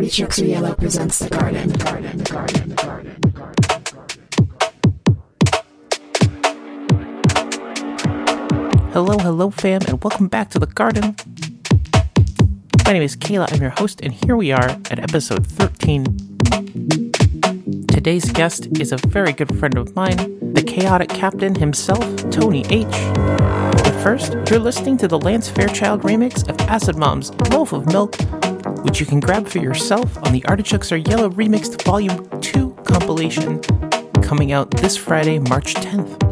Artichokes Are Yellow presents The Garden. Garden, Garden, Garden, Garden. Hello, hello, fam, and welcome back to the garden. My name is Kayla, I'm your host, and here we are at episode 13. Today's guest is a very good friend of mine, the chaotic captain himself, Tony H. But first, you're listening to the Lance Fairchild remix of Acidmom's Loaf of Milk, which you can grab for yourself on the Artichokes Are Yellow Remixed Volume 2 compilation, coming out this Friday, March 10th.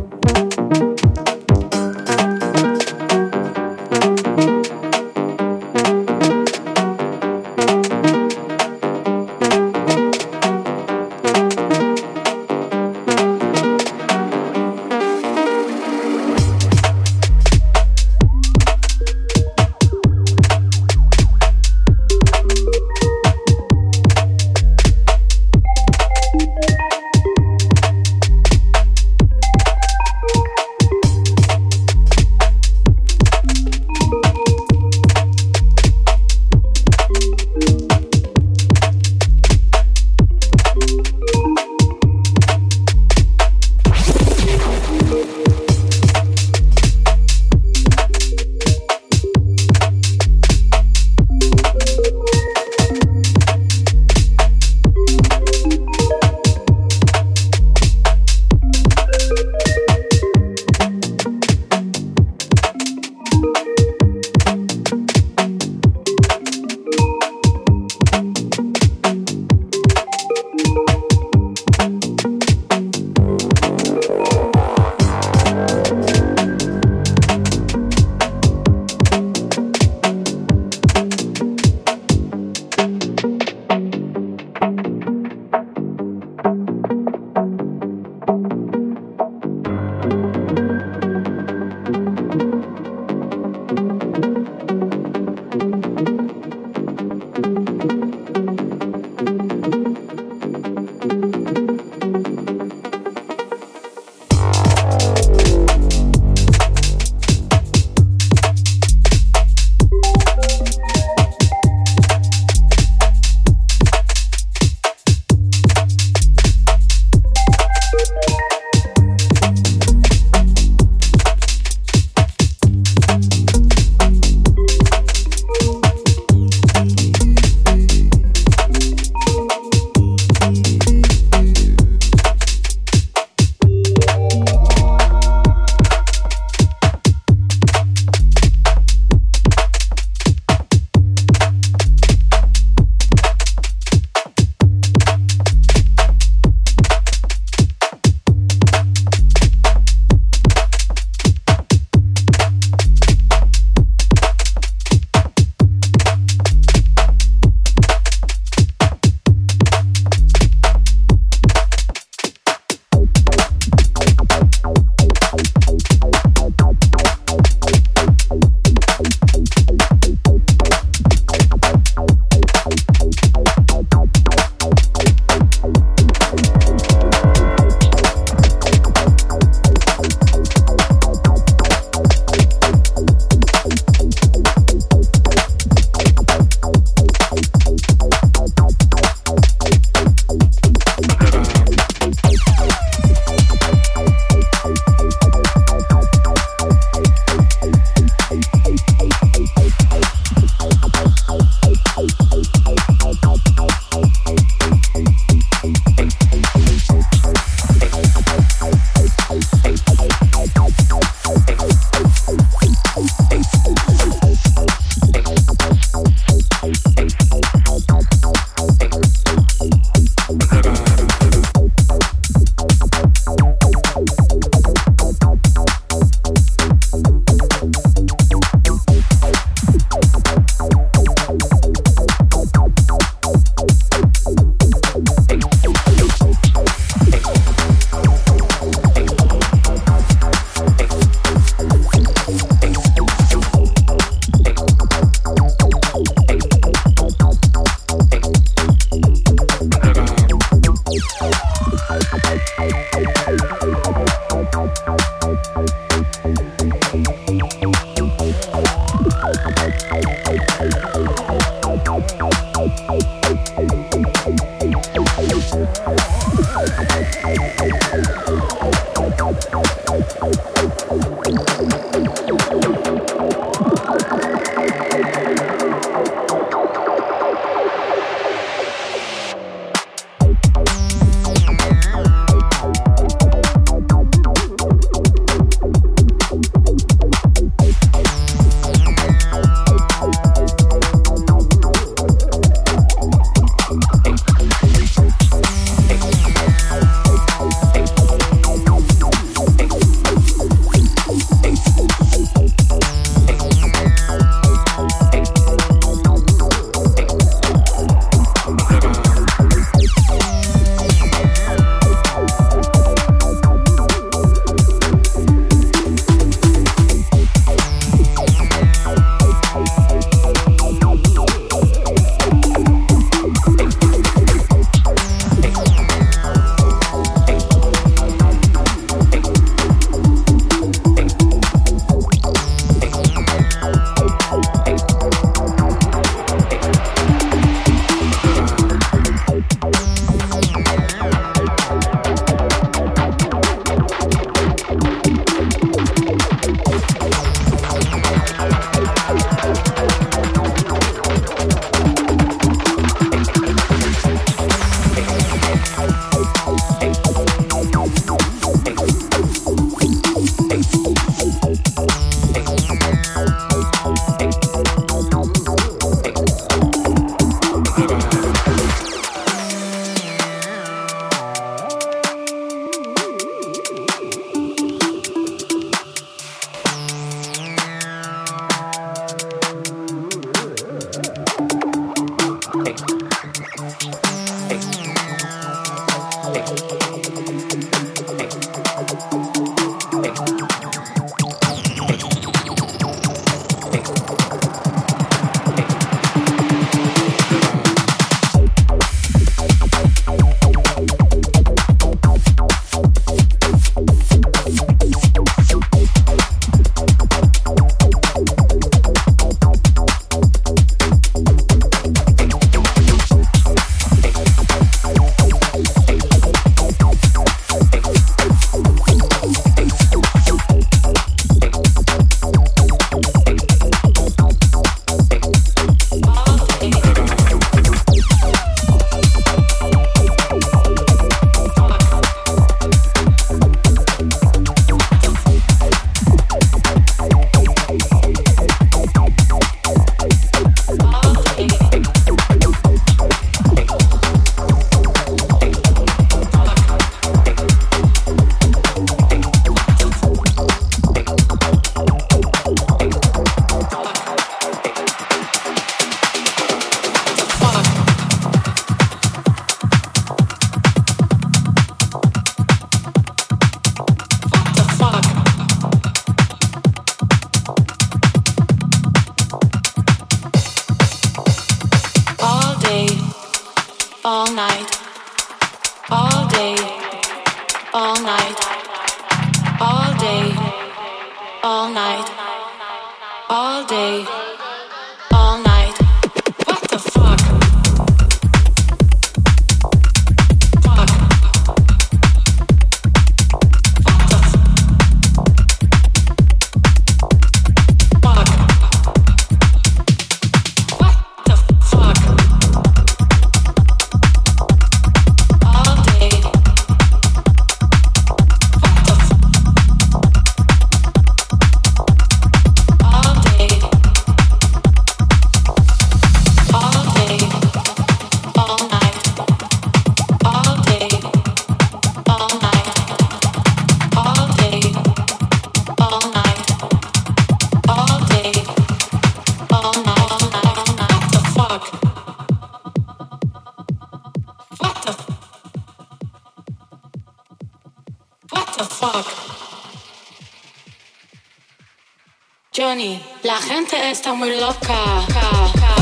Johnny, la gente está muy loca.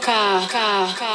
Why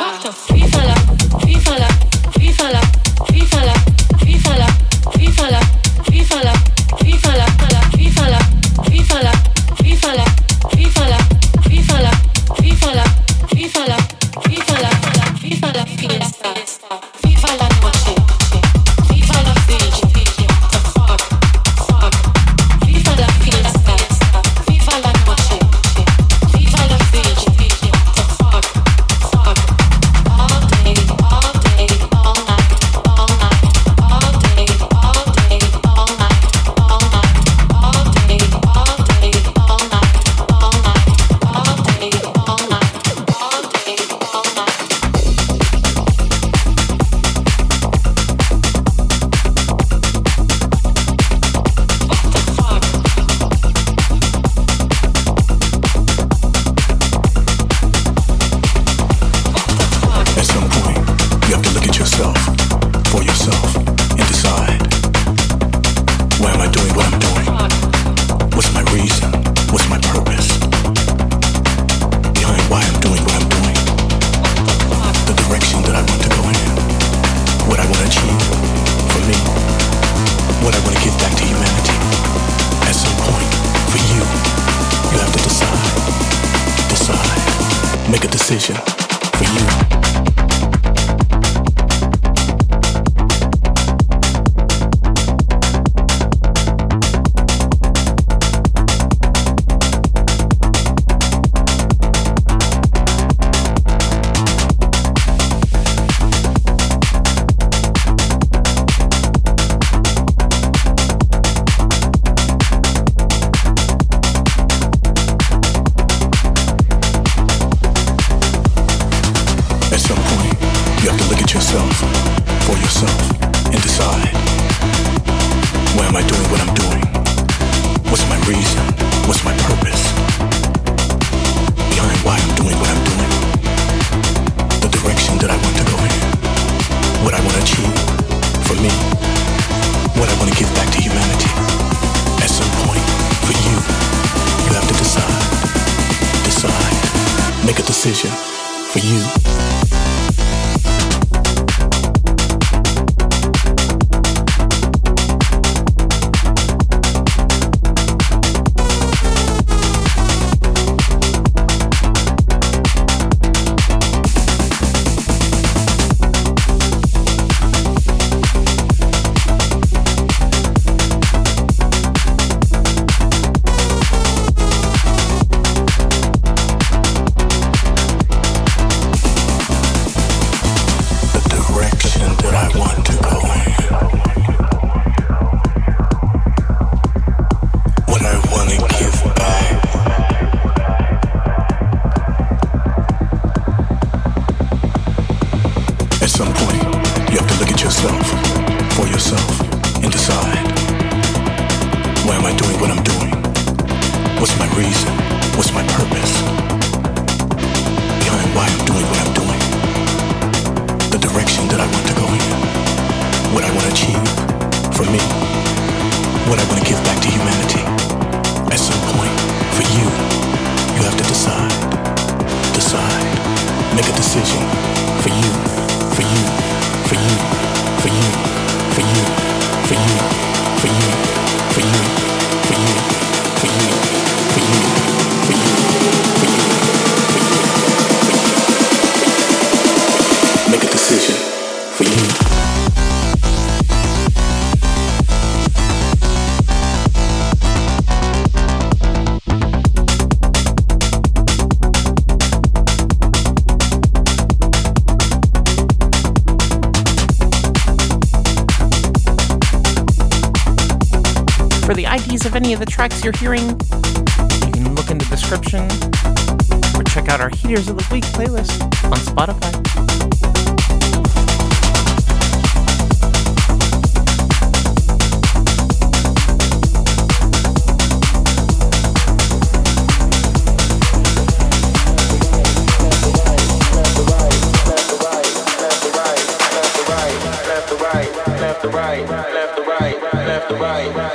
谢谢 tracks you're hearing, you can look in the description or check out our Heaters of the Week playlist on Spotify. right.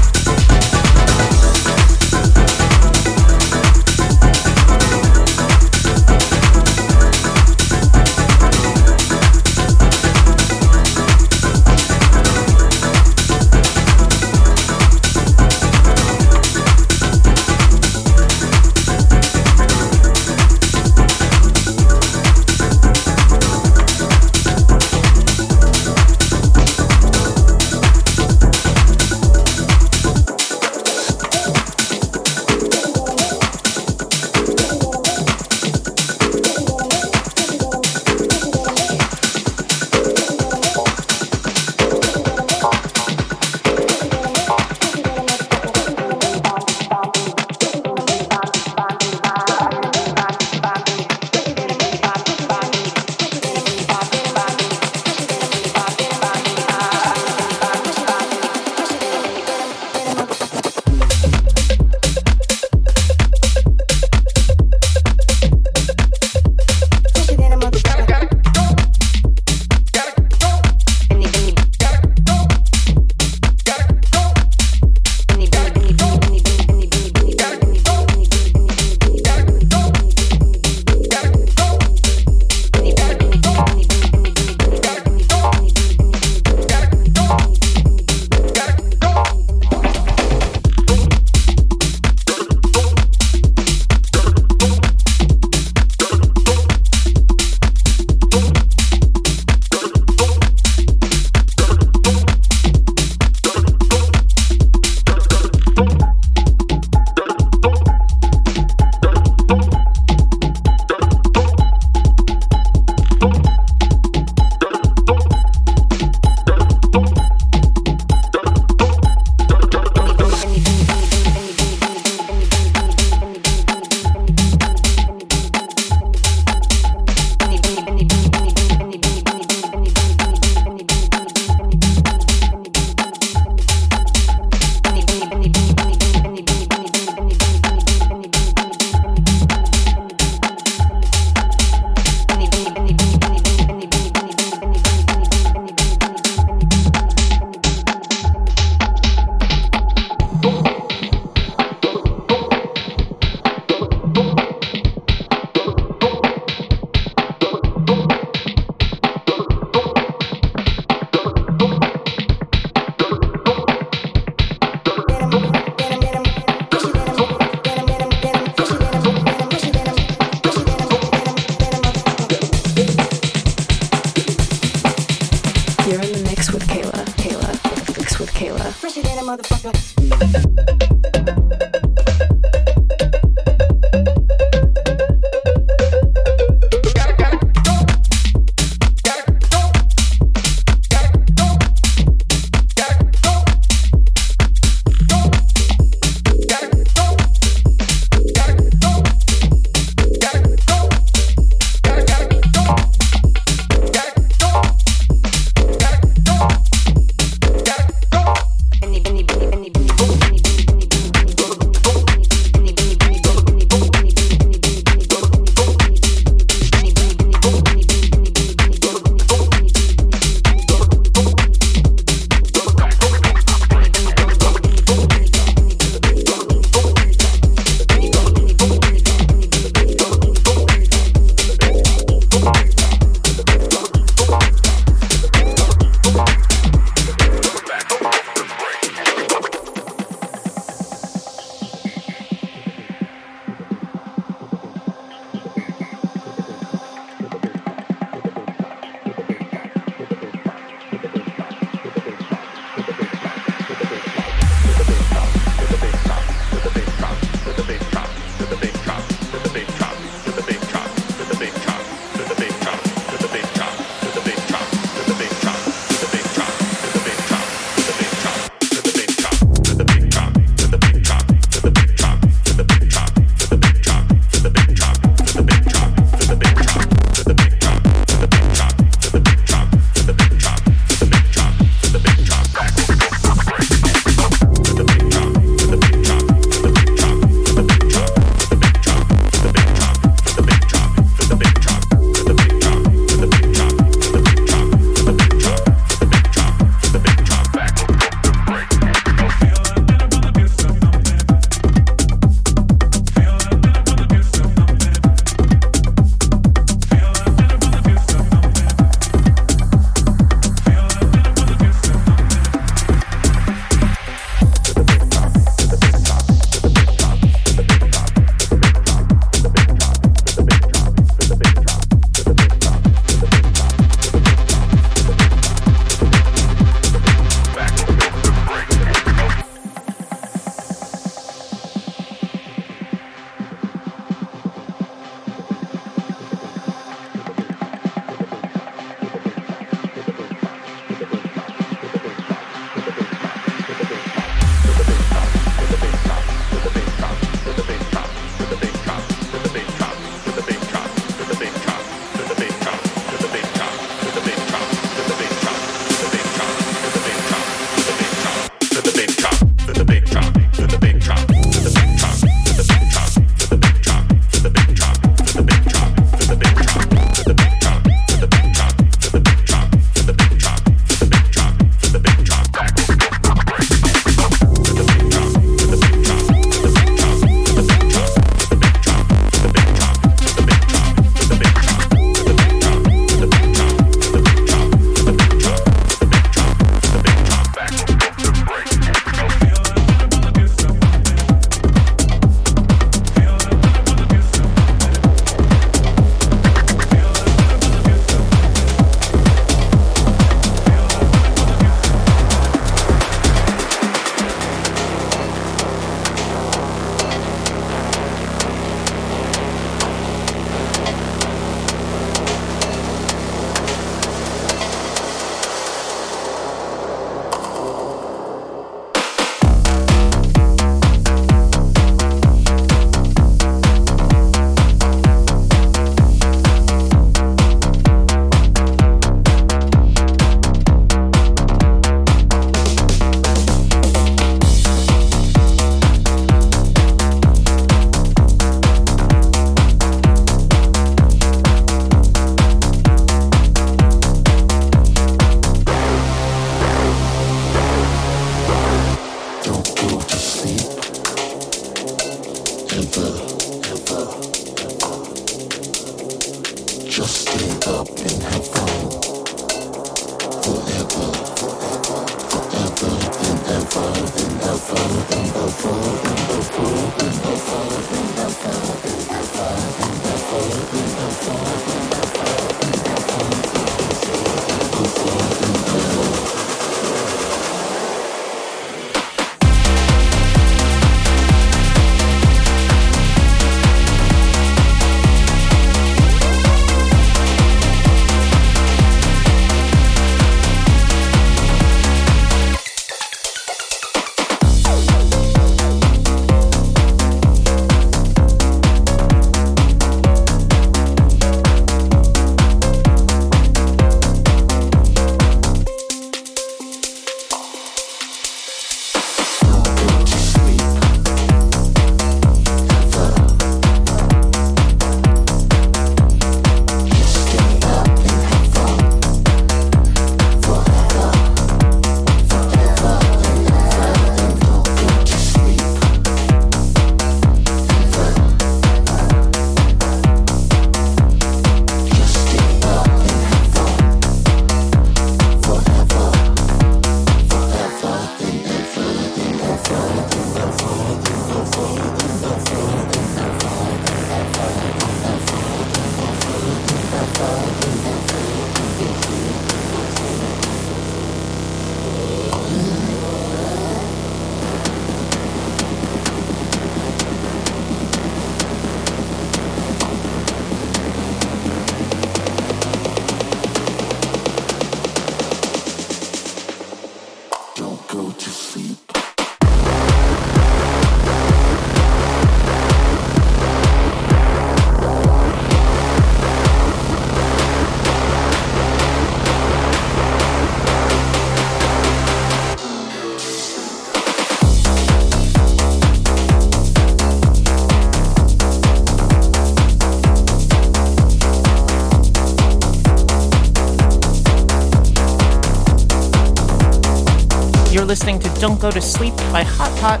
Listening to Don't Go to Sleep by Hot Pot,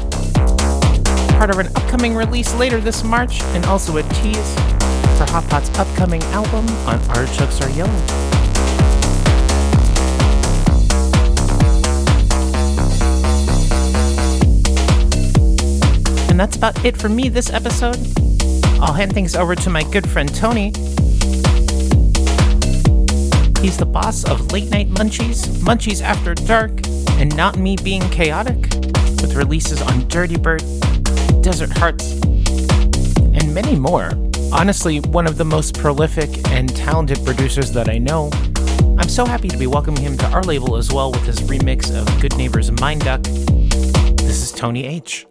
part of an upcoming release later this March, and also a tease for Hot Pot's upcoming album on Artichokes Are Yellow. And that's about it for me this episode. I'll hand things over to my good friend Tony. He's the boss of Late Night Munchies, Munchies After Dark, and Not Me Being Chaotic, with releases on Dirtybird, Desert Hearts, and many more. Honestly, one of the most prolific and talented producers that I know. I'm so happy to be welcoming him to our label as well with his remix of Good Neighbors Mind Duck. This is Tony H.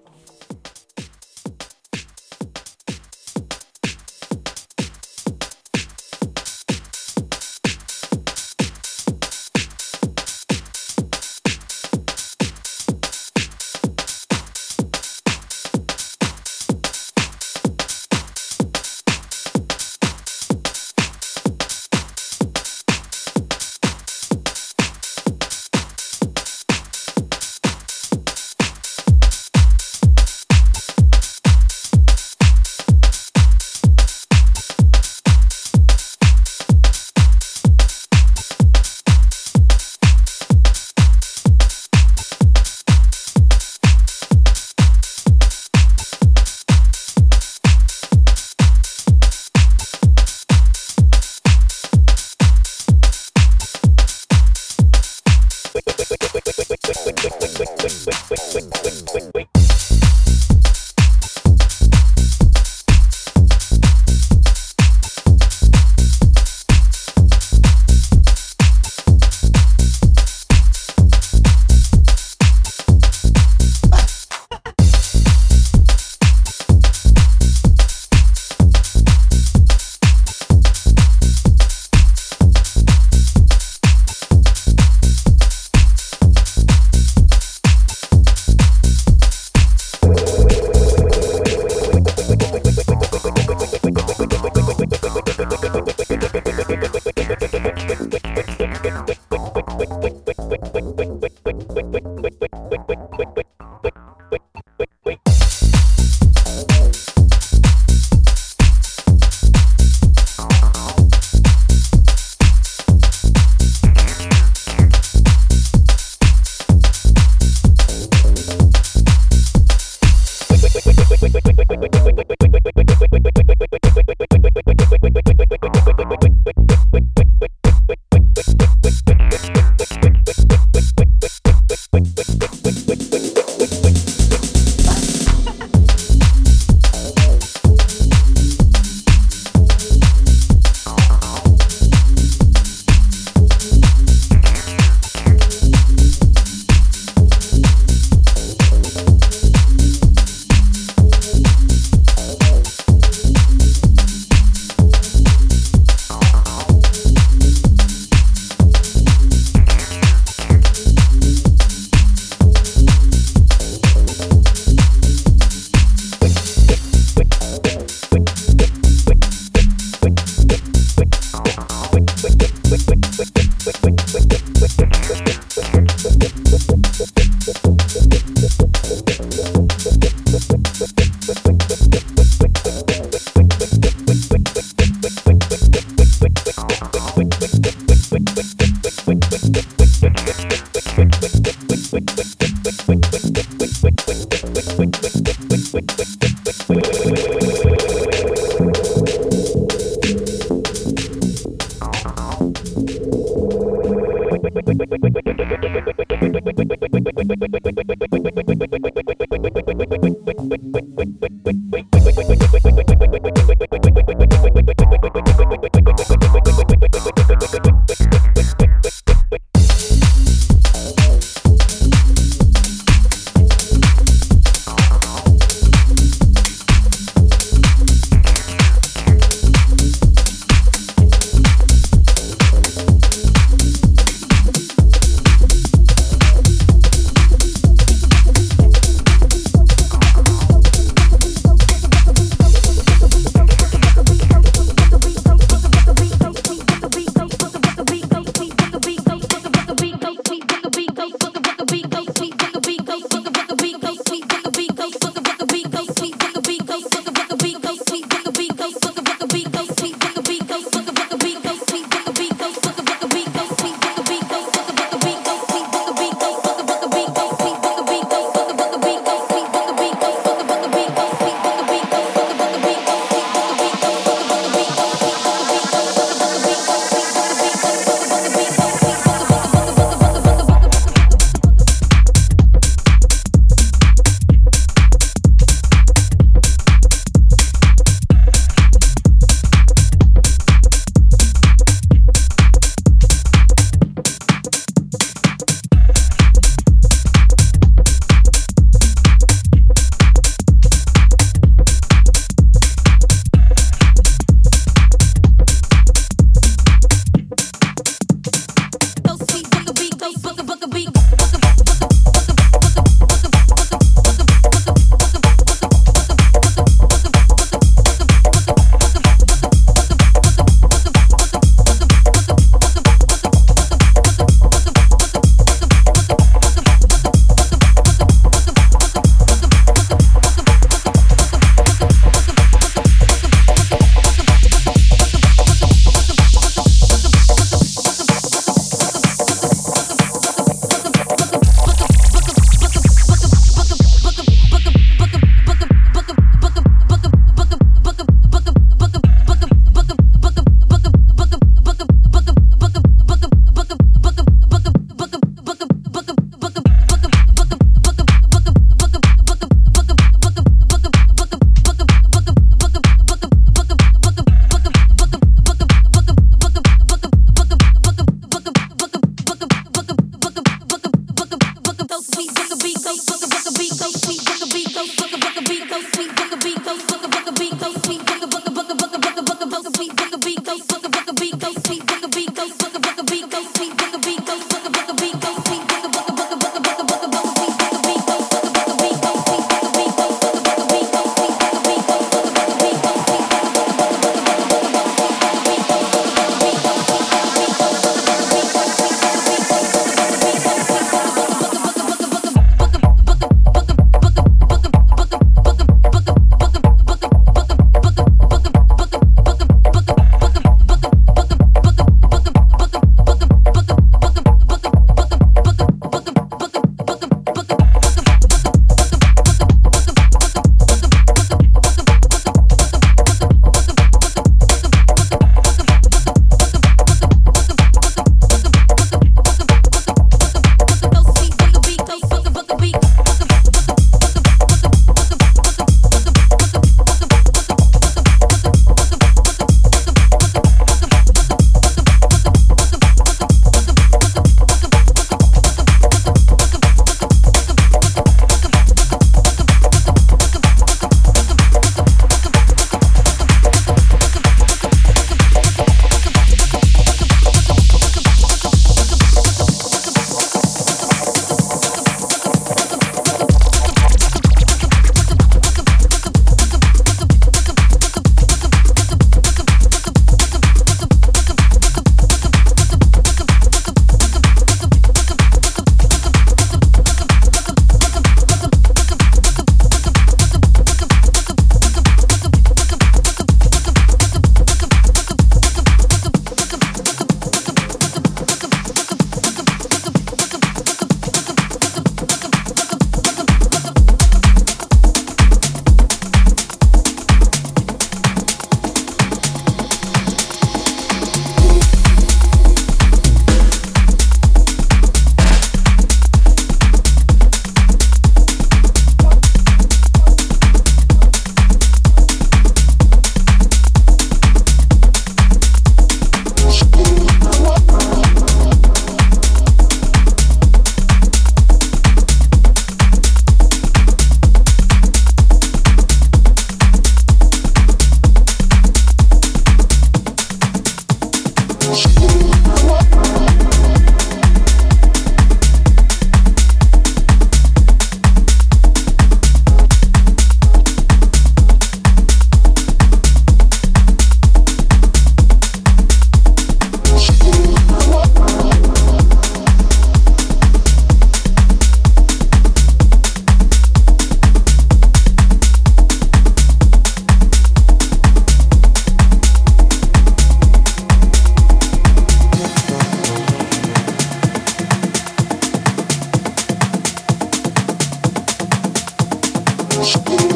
Should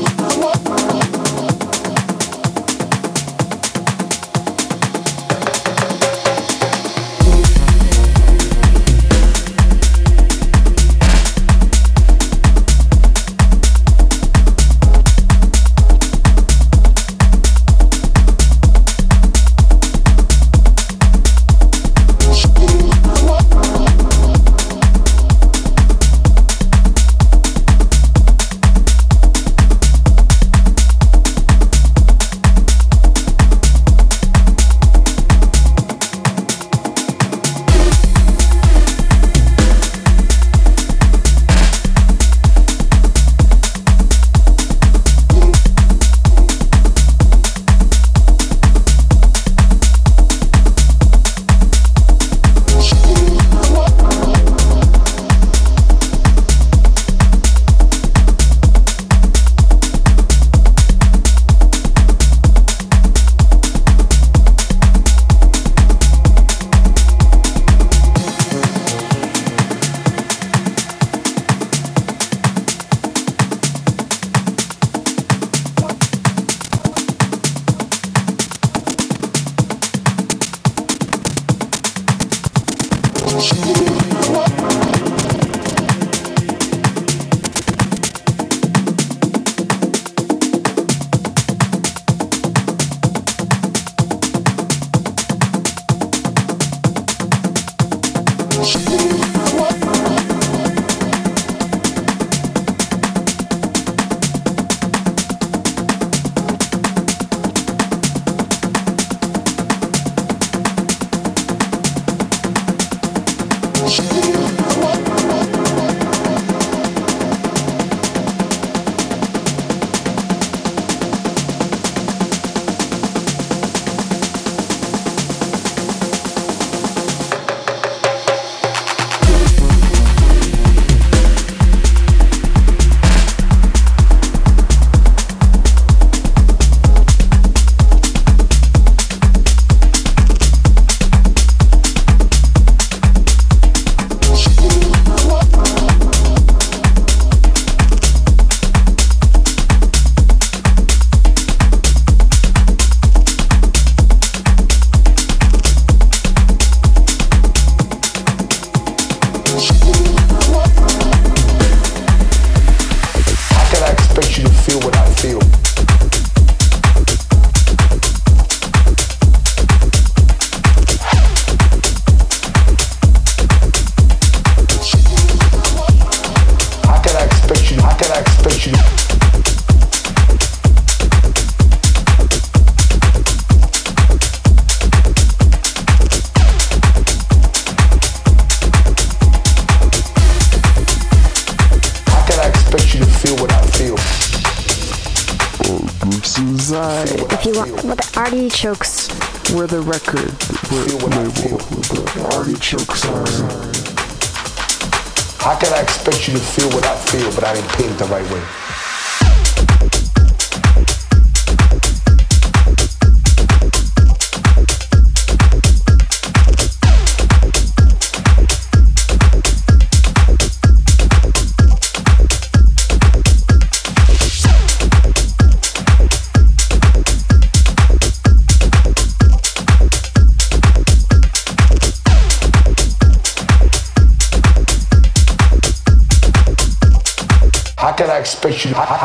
artichokes the right way? Expect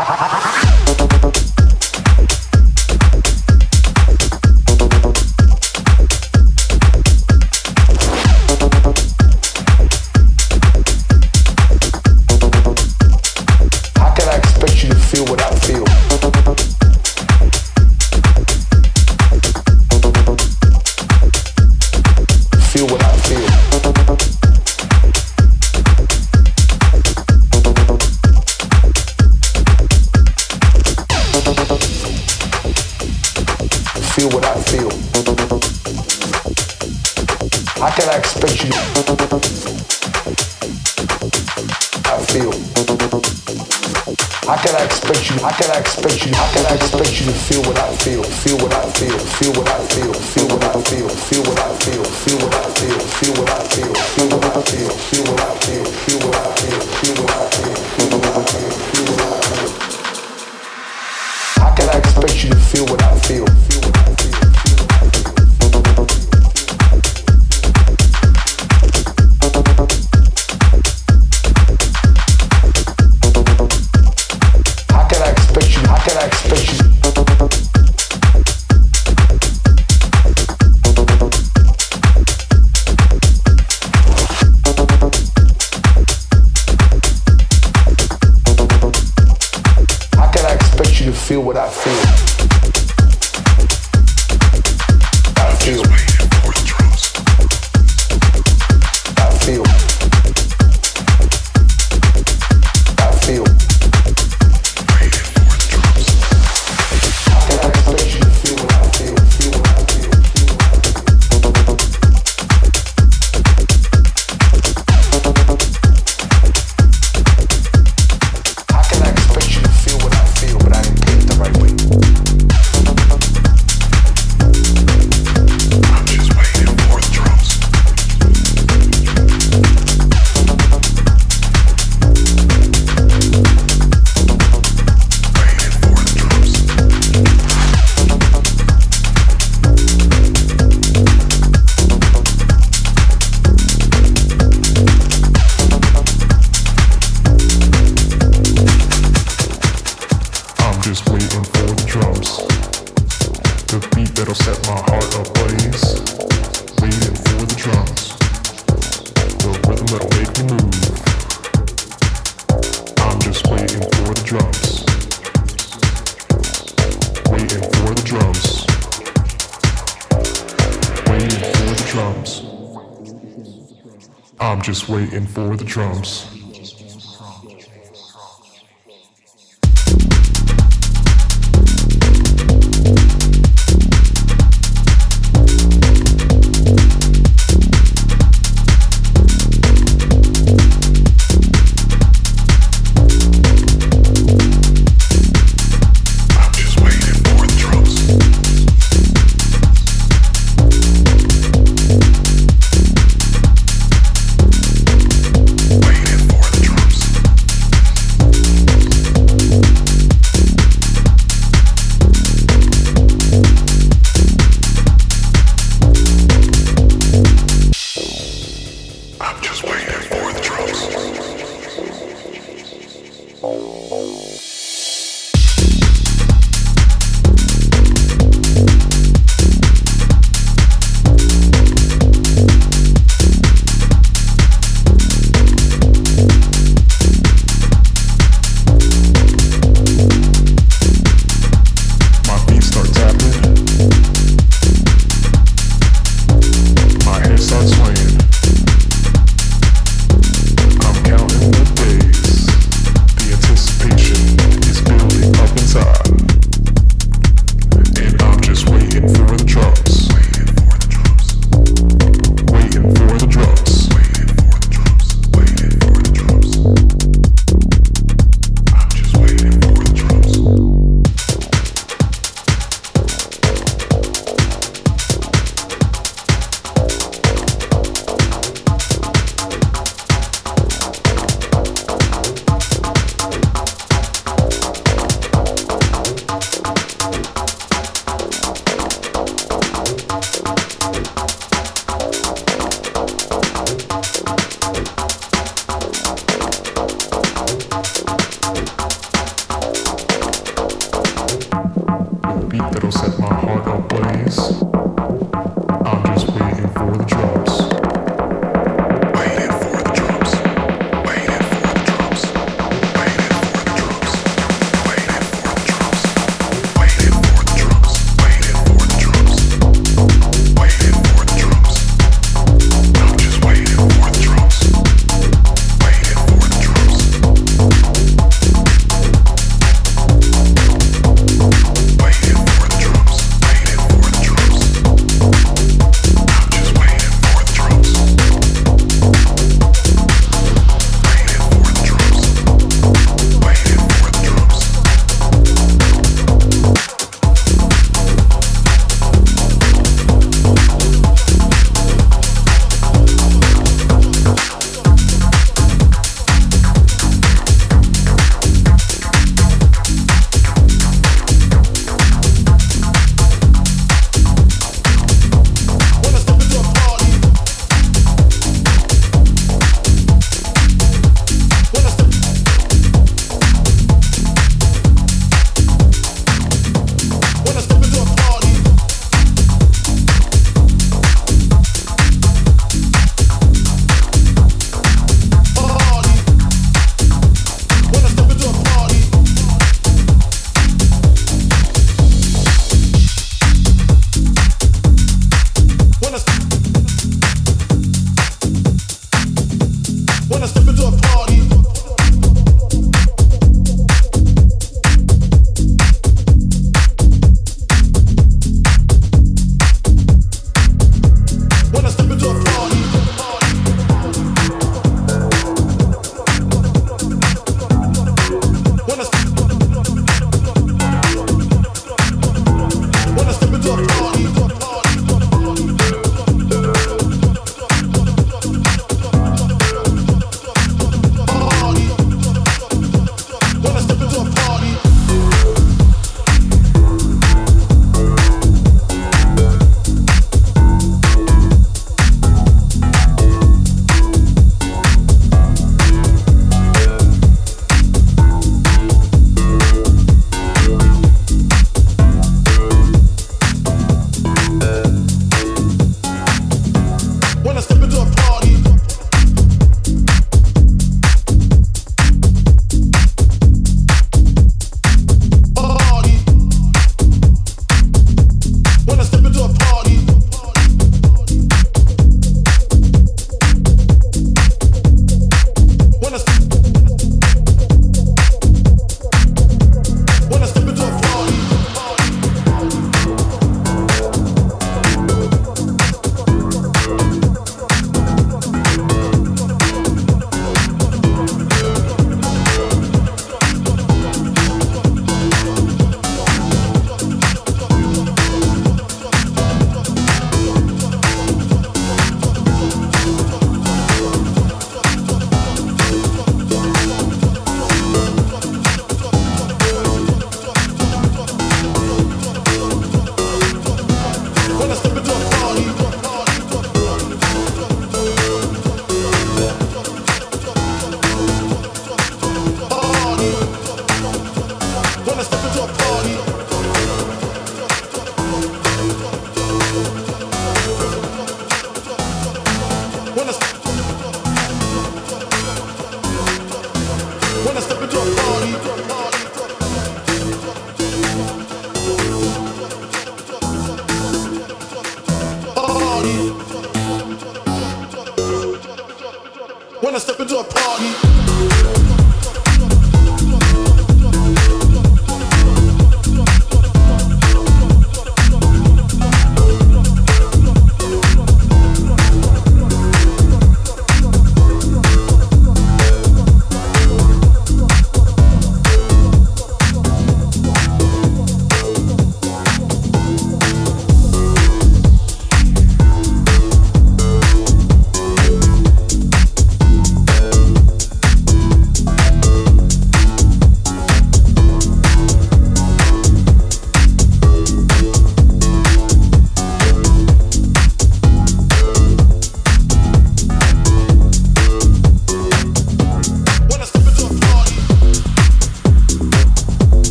waiting for the drums.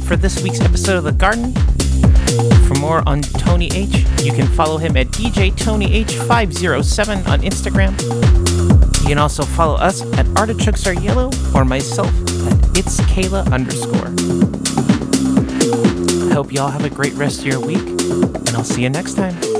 For this week's episode of The Garden. For more on Tony H, you can follow him at DJ Tony H507 on Instagram. You can also follow us at Artichokes Are Yellow or myself at It's Kayyluhh underscore. I hope you all have a great rest of your week, and I'll see you next time.